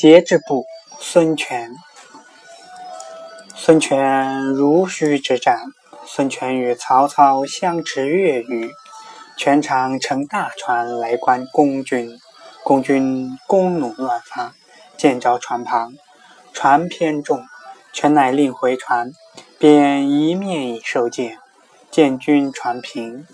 节制部孙权孙权如须之战，孙权与曹操相持月余，全场乘大船来观公军，公军弓弩乱发，箭着船旁，船偏重，权乃令回船，便一面以受箭，见军船平。